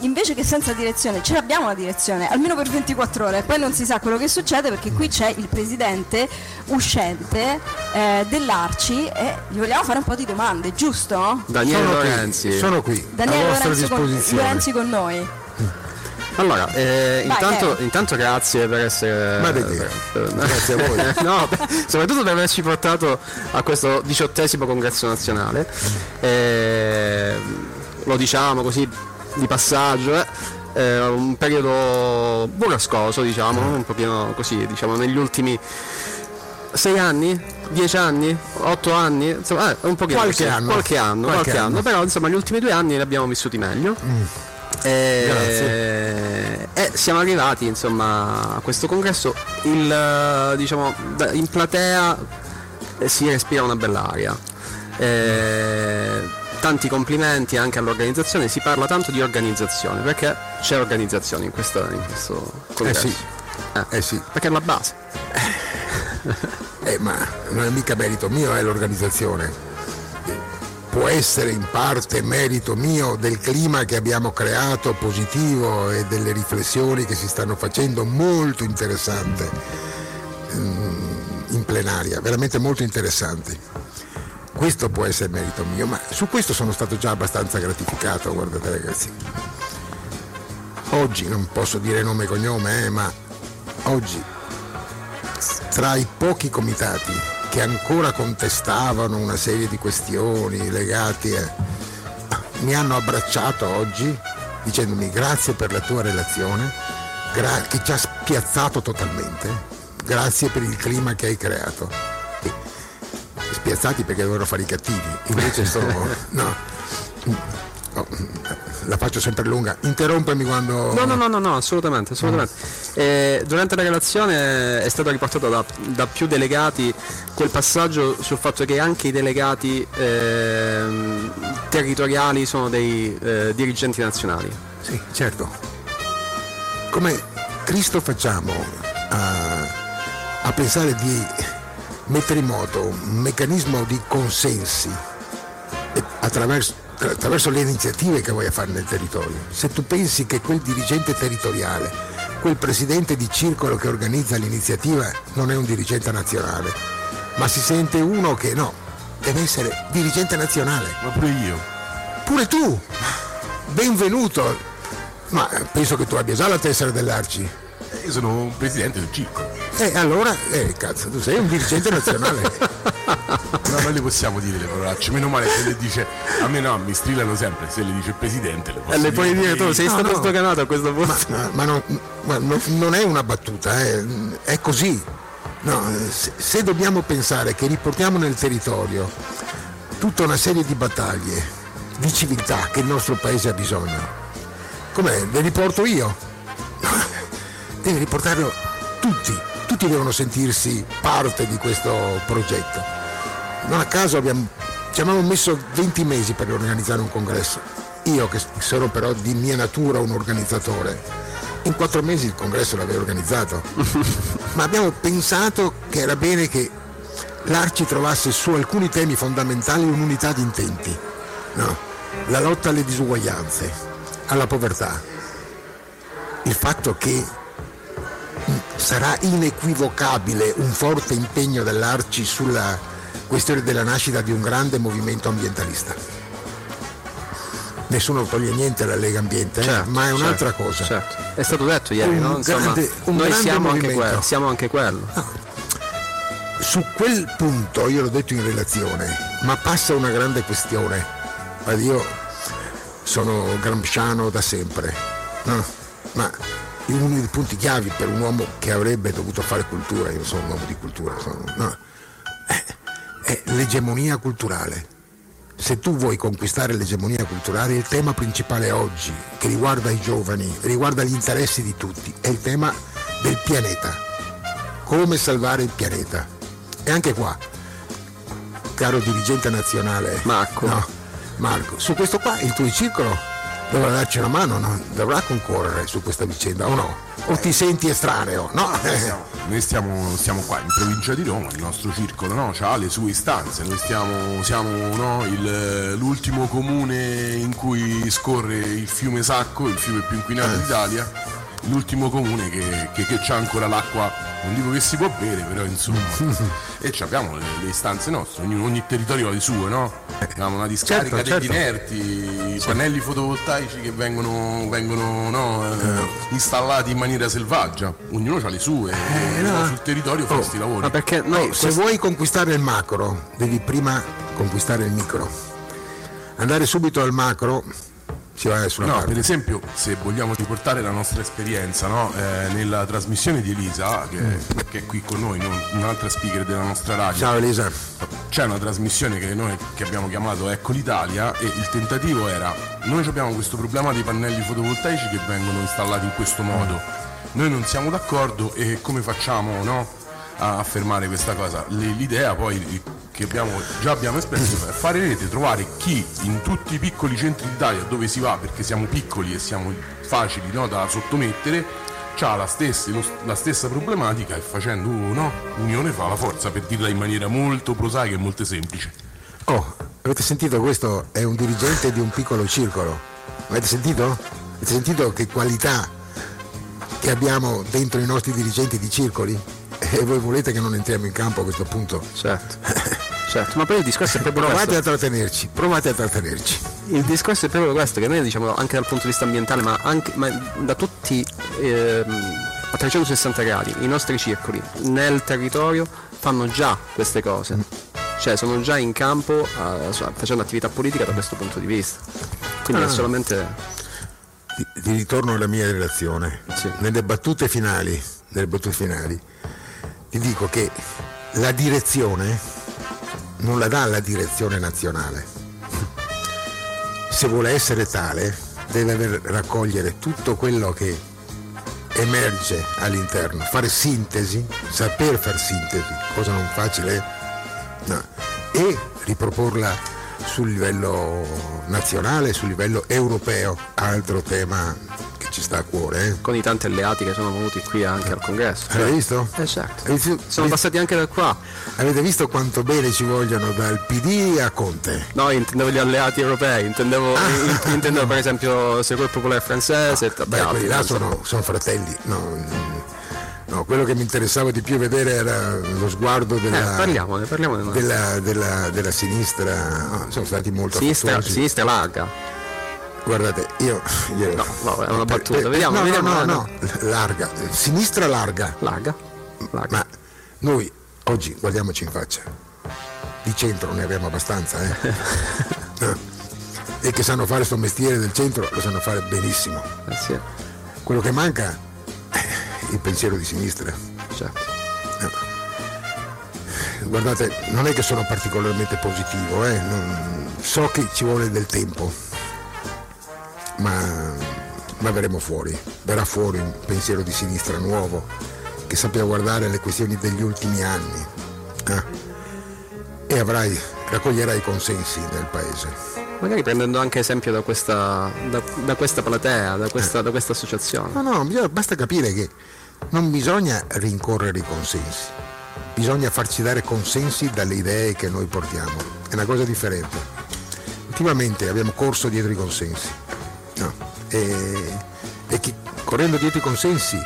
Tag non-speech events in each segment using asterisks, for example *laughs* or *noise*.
invece che senza direzione, ce l'abbiamo una direzione, almeno per 24 ore, poi non si sa quello che succede perché qui c'è il presidente uscente eh, dell'Arci e gli vogliamo fare un po' di domande, giusto? Daniele sono Lorenzi. Qui, sono qui, Daniele a vostra Lorenzo con, disposizione. Lorenzi con noi. Allora, eh, Vai, intanto, intanto grazie per essere. Ma che? per- Grazie a voi. *laughs* no, per- soprattutto per averci portato a questo diciottesimo congresso nazionale. Eh, lo diciamo così di passaggio. eh. Eh, un periodo burrascoso, diciamo, un pochino così, diciamo, negli ultimi sei anni, dieci anni, otto anni, insomma, eh, un pochino Qualche così, anno. qualche anno, Qualche qualche anno. anno. però insomma gli ultimi due anni li abbiamo vissuti meglio. E, e siamo arrivati insomma a questo congresso il, eh, diciamo in platea eh, si respira una bella aria Eh, tanti complimenti anche all'organizzazione si parla tanto di organizzazione perché c'è organizzazione in, questa- in questo congresso sì. Eh sì, perché è la base eh, ma non è mica merito mio, è l'organizzazione. Può essere in parte merito mio del clima che abbiamo creato positivo e delle riflessioni che si stanno facendo molto interessante mm, in plenaria, veramente molto interessanti. Questo può essere merito mio, ma su questo sono stato già abbastanza gratificato, guardate ragazzi. Oggi, non posso dire nome e cognome, eh, ma oggi tra i pochi comitati che ancora contestavano una serie di questioni legate a... mi hanno abbracciato oggi dicendomi grazie per la tua relazione, gra- che ci ha spiazzato totalmente, grazie per il clima che hai creato. Spiazzati perché dovevano fare i cattivi, invece sono... *laughs* no. No, la faccio sempre lunga, interrompimi quando... No, no, no, no, no, assolutamente, assolutamente. Eh, durante la relazione è stato riportato da, da più delegati quel passaggio sul fatto che anche i delegati ehm, territoriali sono dei eh, dirigenti nazionali. Sì, certo. Come Cristo facciamo a, a pensare di mettere in moto un meccanismo di consensi e attraverso, attraverso le iniziative che vuoi fare nel territorio? Se tu pensi che quel dirigente territoriale, quel presidente di circolo che organizza l'iniziativa non è un dirigente nazionale, ma si sente uno che no, deve essere dirigente nazionale. Ma pure io. Pure tu! Benvenuto! Ma penso che tu abbia già la tessera dell'Arci. Eh, Io sono un presidente del circo. E allora, eh, cazzo, tu sei un dirigente nazionale. *laughs* No, non le possiamo dire le parolacce. Meno male se le dice. A me no, mi strillano sempre. Se le dice il presidente, le posso E le puoi dire tu, sei No, stato no. sdoganato a questo punto. ma ma non, ma non- non è una battuta, eh, è così. No, eh, se, se dobbiamo pensare che riportiamo nel territorio tutta una serie di battaglie di civiltà che il nostro paese ha bisogno, com'è? Le riporto io? Devi riportarlo tutti, tutti devono sentirsi parte di questo progetto. Non a caso abbiamo, ci abbiamo messo 20 mesi per organizzare un congresso. Io che sono però di mia natura un organizzatore, in quattro mesi il congresso l'avevo organizzato. *laughs* Ma abbiamo pensato che era bene che l'Arci trovasse su alcuni temi fondamentali un'unità di intenti. No? La lotta alle disuguaglianze, alla povertà, il fatto che sarà inequivocabile un forte impegno dell'Arci sulla questione della nascita di un grande movimento ambientalista. Nessuno toglie niente alla Lega Ambiente, eh, Certo, ma è un'altra certo, cosa. certo. È stato detto ieri, Un no? Insomma, grande- un noi siamo anche, quello, siamo anche quello. Su quel punto, io l'ho detto in relazione, ma passa una grande questione. Io sono gramsciano da sempre, no? ma uno dei punti chiavi per un uomo che avrebbe dovuto fare cultura, io sono un uomo di cultura, sono- no, è, l'egemonia culturale. Se tu vuoi conquistare l'egemonia culturale, il tema principale oggi, che riguarda i giovani, riguarda gli interessi di tutti, è il tema del pianeta. Come salvare il pianeta. E anche qua, caro dirigente nazionale Marco. no, Marco, su questo qua il tuo circolo dovrà darci una mano, no? dovrà concorrere su questa vicenda o no? O ti senti estraneo? No? Noi stiamo, stiamo, qua in provincia di Roma, il nostro circolo no? ha le sue istanze, noi stiamo, siamo no? il- l'ultimo comune in cui scorre il fiume Sacco, il fiume più inquinato d'Italia, l'ultimo comune che, che, che c'ha ancora l'acqua, non dico che si può bere, però insomma, *laughs* e abbiamo le, le istanze nostre, ogni, ogni territorio ha le sue, no? Abbiamo una discarica Certo, degli certo. inerti, i pannelli fotovoltaici che vengono, vengono no, eh, installati in maniera selvaggia, ognuno ha le sue, e no. sul territorio fa questi lavori. Ma perché noi Se vuoi conquistare il macro, devi prima conquistare il micro. Andare subito al macro ci va sulla No, parte. per esempio, se vogliamo riportare la nostra esperienza no, eh, nella trasmissione di Elisa, che, che è qui con noi, non- un'altra speaker della nostra radio, Ciao Elisa. c'è una trasmissione che noi che abbiamo chiamato Ecco l'Italia e il tentativo era noi abbiamo questo problema dei pannelli fotovoltaici che vengono installati in questo modo. Noi non siamo d'accordo e come facciamo no, a fermare questa cosa? L'idea poi che abbiamo, già abbiamo espresso è fare rete trovare chi in tutti i piccoli centri d'Italia dove si va perché siamo piccoli e siamo facili no, da sottomettere ha la la stessa problematica e facendo no, unione fa la forza per dirla in maniera molto prosaica e molto semplice Oh, avete sentito questo? È un dirigente di un piccolo circolo. Avete sentito? Avete sentito che qualità che abbiamo dentro i nostri dirigenti di circoli? E voi volete che non entriamo in campo a questo punto? Certo, *laughs* certo, ma poi il discorso è proprio Provate questo. a trattenerci, provate a trattenerci. Il discorso è proprio questo, che noi diciamo anche dal punto di vista ambientale, ma anche ma da tutti ehm, a 360 gradi, i nostri circoli nel territorio fanno già queste cose. Cioè sono già in campo eh, so- facendo attività politica da questo punto di vista. Quindi è solamente. Di, di ritorno alla mia relazione. Sì. Nelle battute finali, nelle battute finali, ti dico che la direzione non la dà la direzione nazionale. Se vuole essere tale, deve raccogliere tutto quello che emerge all'interno, fare sintesi, saper far sintesi, cosa non facile, no, e riproporla sul livello nazionale, sul livello europeo, altro tema ci sta a cuore. Eh. con i tanti alleati che sono venuti qui anche al congresso. Avete visto? Eh certo. Avete, Sono passati anche da qua. avete visto quanto bene ci vogliono dal PD a Conte? No, intendevo gli alleati europei, intendevo, Ah. in- intendevo per esempio Secours Popolare francese. Beh, vabbè, quelli là sono, sono fratelli. No, no, quello che mi interessava di più vedere era lo sguardo Eh, della, parliamone, parliamone. della, della- della sinistra. No, sono stati molto Sinistra, affettuosi. sinistra larga. Guardate, io. io- No, no, è una per- battuta. per- Vediamo, no, vediamo, no, eh, no, no. no, larga, sinistra larga. Larga. larga. Ma noi oggi guardiamoci in faccia. Di centro ne abbiamo abbastanza, eh? *laughs* No. E che sanno fare sto mestiere del centro lo sanno fare benissimo. Eh, sì, Quello che manca è il pensiero di sinistra. certo. Guardate, non è che sono particolarmente positivo, eh, non- so che ci vuole del tempo, ma, ma verremo fuori, verrà fuori un pensiero di sinistra nuovo che sappia guardare le questioni degli ultimi anni eh, e avrai, raccoglierai consensi nel paese. Magari prendendo anche esempio da questa, da, da questa platea, da questa, da questa associazione. No, no, bisogna- basta capire che non bisogna rincorrere i consensi, bisogna farci dare consensi dalle idee che noi portiamo, è una cosa differente. Ultimamente abbiamo corso dietro i consensi no? e, e chi correndo dietro i consensi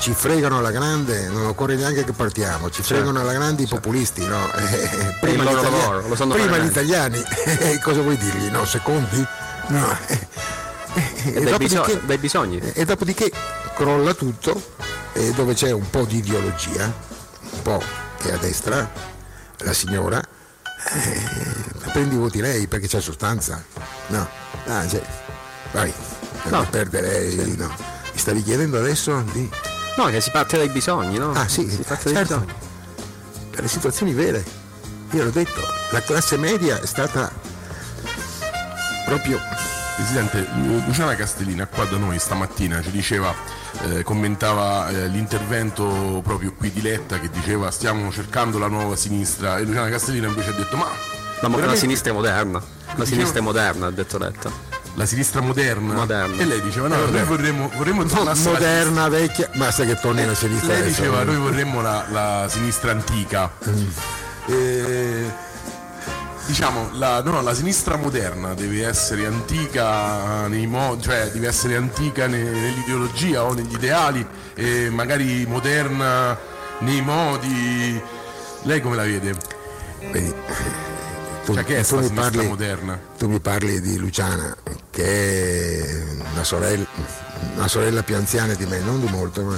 ci fregano alla grande, non occorre neanche che partiamo, ci fregano alla grande i populisti, no? Eh, il loro gli italiani- lavoro, lo sanno prima gli italiani, *laughs* eh, cosa vuoi dirgli? No, secondi? No. eh, eh, E dai, biso- dopodiché- dai bisogni. e dopodiché crolla tutto e dove c'è un po' di ideologia, un po' che a destra, la signora, eh, prendi i voti lei perché c'è sostanza. No, ah, cioè, vai, No. no. perde lei. No. Mi stavi chiedendo adesso di... No, che si parte dai bisogni, no? Ah sì, si parte dai certo, bisogni. dalle situazioni vere. Io l'ho detto, la classe media è stata proprio Presidente, Lu- Luciana Castellina qua da noi stamattina ci diceva, eh, commentava eh, l'intervento proprio qui di Letta che diceva stiamo cercando la nuova sinistra e Luciana Castellina invece ha detto ma No, ma veramente- sinistra moderna. La sinistra moderna, ha detto Letta. La sinistra moderna. Moderna. E lei diceva no, noi vorremmo, vorremmo alla Moderna, vecchia, basta che torni alla sinistra. lei diceva noi vorremmo la, la sinistra antica. E, diciamo, la, no, la sinistra moderna deve essere antica nei modi, cioè deve essere antica ne- nell'ideologia o negli ideali e magari moderna nei modi. Lei come la vede? Vedi, tu, Cioè che è tu mi parli, moderna? tu mi parli di Luciana, che è una sorella, una sorella più anziana di me, non di molto, ma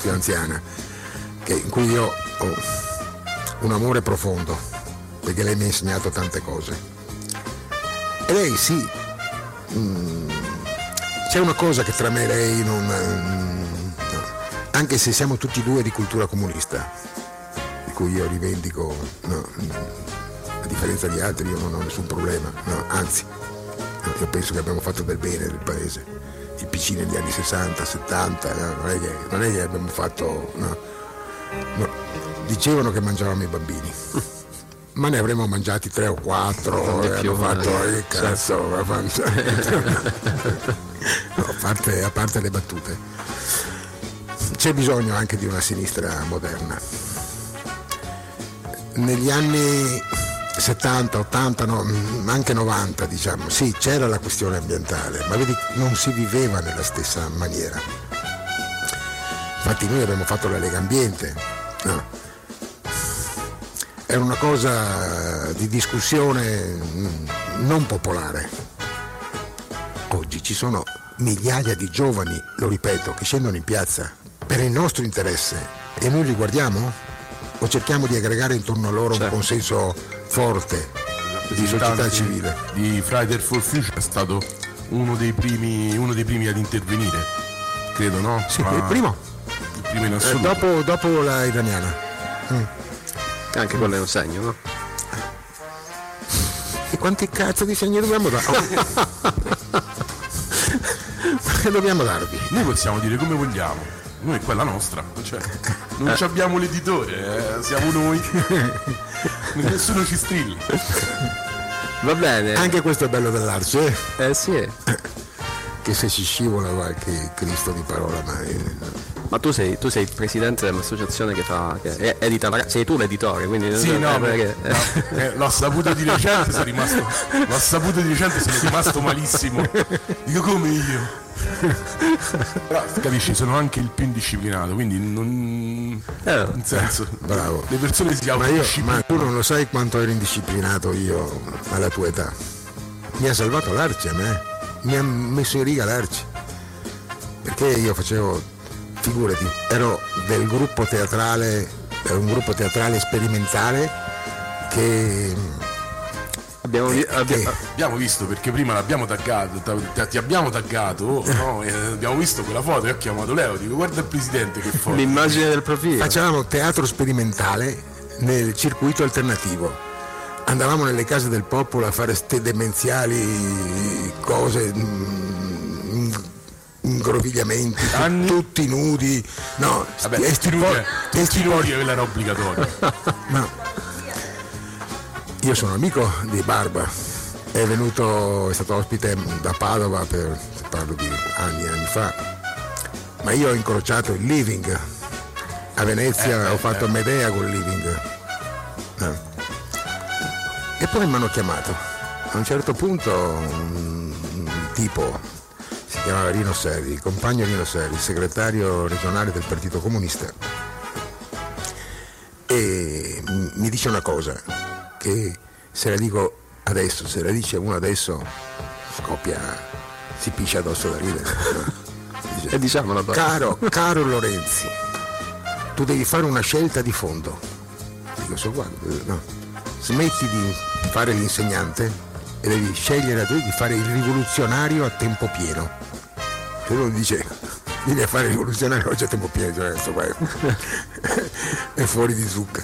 più anziana, che- in cui io ho un amore profondo, perché lei mi ha insegnato tante cose. E lei sì, mm, c'è una cosa che tra me e lei non... mm, anche se siamo tutti e due di cultura comunista, di cui io rivendico, no, a differenza di altri io non ho nessun problema, no, anzi, io penso che abbiamo fatto del bene nel paese. I PC negli anni 60, 70, no, non, è che, non è che abbiamo fatto... no, no, dicevano che mangiavamo i bambini. *laughs* Ma ne avremmo mangiati tre o quattro, e più, hanno fatto, eh, eh, cazzo, *laughs* No, a, parte, a parte le battute. C'è bisogno anche di una sinistra moderna. Negli anni 70, 80, no, mm, anche 90 diciamo, sì c'era la questione ambientale, ma vedi non si viveva nella stessa maniera. Infatti noi abbiamo fatto la Lega Ambiente, no? era una cosa di discussione mm, non popolare. Oggi ci sono migliaia di giovani, lo ripeto, che scendono in piazza per il nostro interesse e noi li guardiamo? O cerchiamo di aggregare intorno a loro un Certo. consenso forte di società civile? di Friday for Future è stato uno dei primi, uno dei primi ad intervenire, credo, no? Sì, Ma il primo, il primo in eh, assoluto. dopo, dopo la iraniana. Anche quello è un segno, no? *laughs* E quanti cazzo di segni dobbiamo dare? Che *laughs* *laughs* dobbiamo darvi? Noi possiamo dire come vogliamo. Noi è quella nostra, cioè, non abbiamo l'editore, eh, siamo noi. *laughs* Nessuno ci strilla. Va bene. Anche questo è bello dell'Arci, eh? Eh sì. *coughs* che se ci scivola qualche Cristo di parola mai. Ma tu sei, tu sei il presidente dell'associazione che fa. che è- edita la Sei tu l'editore, quindi. Sì, eh, no, perché- no, eh, l'ho saputo di recente, sono rimasto. L'ho saputo di recente, sono rimasto malissimo. Dico come io. Però capisci, sono anche il più indisciplinato, quindi non. Eh, Nel senso. Bravo. Le persone si Ma io, ma autodisciplinano. tu non lo sai quanto ero indisciplinato io alla tua età. Mi ha salvato l'Arci a me, mi ha messo in riga l'Arci. Perché io facevo, figurati, ero del gruppo teatrale, era un gruppo teatrale sperimentale che abbiamo, vi- abbia- che- Abbiamo visto perché prima l'abbiamo taggato, ta- ti abbiamo taggato, no? E abbiamo visto quella foto e ho chiamato Leo, dico guarda il presidente che foto. l'immagine del profilo. facevamo teatro sperimentale nel circuito alternativo. Andavamo nelle case del popolo a fare ste demenziali cose, mm, ingrovigliamenti, Anni? tutti nudi, no, Vabbè, sti- tutti sti nudi, eh, sti tutti po- nudi quella era obbligatoria. No. Io sono amico di Barba, è venuto, è stato ospite da Padova per, parlo di anni e anni fa, ma io ho incrociato il Living a Venezia, Eh, ho fatto Medea col Living. No. E poi mi hanno chiamato. A un certo punto un, un tipo, si chiamava Rino Serri, il compagno Rino Serri, segretario regionale del Partito Comunista, e mi dice una cosa, che se la dico adesso, se la dice uno adesso, scoppia, si piscia addosso da ridere. *laughs* Dice, E diciamola poi. Caro, caro Lorenzi, tu devi fare una scelta di fondo. Dico, so guarda, eh, no. Smetti di fare l'insegnante e devi scegliere tu di fare il rivoluzionario a tempo pieno. Se uno dice vieni a fare rivoluzionario oggi a tempo pieno, cioè, sto qua *laughs* è, fuori di zucca.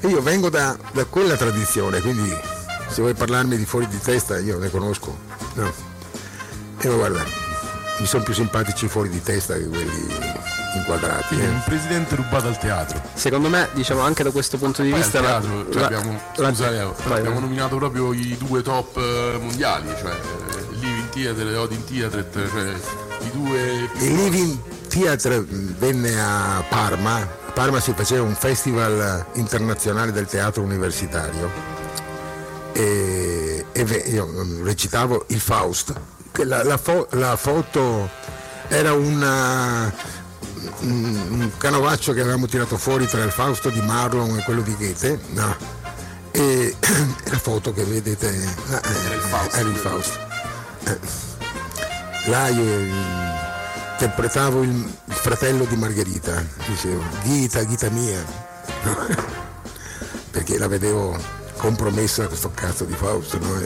E io vengo da, da quella tradizione, quindi se vuoi parlarmi di fuori di testa io ne conosco. No. E ma guarda, mi sono più simpatici fuori di testa che quelli inquadrati. È eh. un presidente rubato al teatro. Secondo me, diciamo, anche da questo punto di Poi vista. la- teatro cioè, la- abbiamo, la- scusa, Leo, vai, abbiamo vai. nominato proprio i due top eh, mondiali, cioè eh, Living Theatre, Odin Theatre, cioè due più Il Living Theatre venne a Parma, a Parma si faceva un festival internazionale del teatro universitario e, e io mh, recitavo il Faust, la, la fo- la foto era una- un un canovaccio che avevamo tirato fuori tra il Fausto di Marlon e quello di Goethe, no. e *clears throat* la foto che vedete ah, eh, il Fausto. era il Fausto. Là io eh, interpretavo il, fratello di Margherita, dicevo, Ghita, Ghita mia, *laughs* perché la vedevo compromessa questo cazzo di Fausto, no?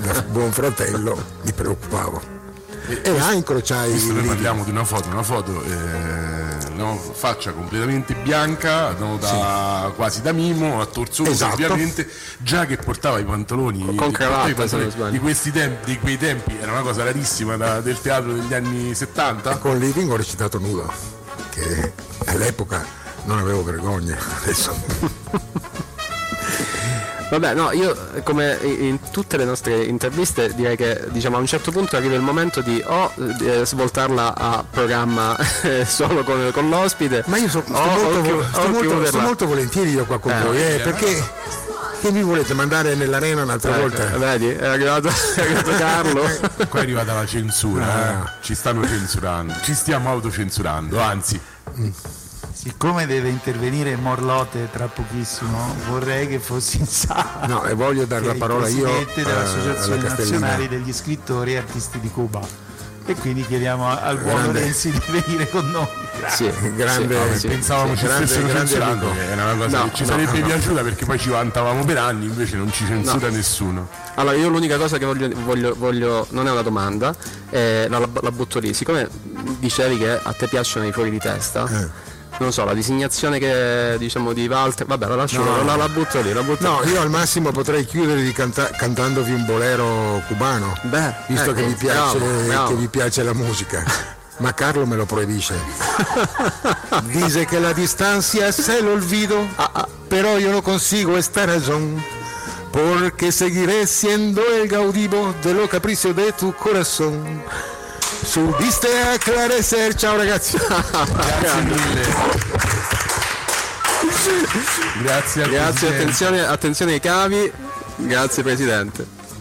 Da buon fratello mi preoccupavo. E là incrociai Visto noi parliamo di una foto, una foto, eh, no, faccia completamente bianca, no, da- quasi da mimo, a torso Esatto. ovviamente, già che portava i pantaloni, Con portava i cravatta, pantaloni di questi tempi, di quei tempi, era una cosa rarissima da- del teatro degli anni 70. con Living ho recitato nudo, che all'epoca non avevo vergogna, *laughs* adesso Vabbè, no, io eh, come in tutte le nostre interviste direi che diciamo, a un certo punto arriva il momento di o eh, svoltarla a programma eh, *laughs* solo con, con l'ospite. Ma io so- sto, o- o molto, chi- vo- o sto molto- sto molto volentieri io qua con Eh, voi, eh, eh, perché che mi volete mandare nell'arena un'altra Eh, volta? vedi, è arrivato, *laughs* è arrivato *laughs* Carlo. Qua è arrivata la censura, eh. ci stanno censurando, ci stiamo autocensurando, anzi, Siccome deve intervenire Morlote tra pochissimo, vorrei che fossi in sala. No, e voglio dare la parola il io presidente eh, dell'Associazione. Nazionale degli Scrittori e Artisti di Cuba. E quindi chiediamo al buon. Lorenzi di venire con noi. Sì, Grande, sì, sì. pensavamo ci grande- stessero grande censurando, era una cosa No, che ci no, sarebbe no. piaciuta perché poi ci vantavamo per anni, invece non ci censura nessuno. Allora, io l'unica cosa che voglio, voglio- voglio- non è una domanda, eh, la, la butto lì. Siccome dicevi che a te piacciono i fuori di testa, Eh. Non so, la designazione che diciamo di Walter, vabbè, la lascio, No. la, la butto lì, la butto No, io al massimo potrei chiudere di canta- cantandovi un bolero cubano, Beh, visto ecco, che, vi piace, bravo, bravo. che vi piace la musica. Ma Carlo me lo proibisce. Dice che la distancia se lo olvido, pero yo no consigo esta razón. Porque seguiré siendo el cautivo de los capricios de tu corazón. Subiste a aclarecer. Ciao ragazzi. Grazie mille. Grazie, Grazie, attenzione, attenzione ai cavi, grazie Presidente.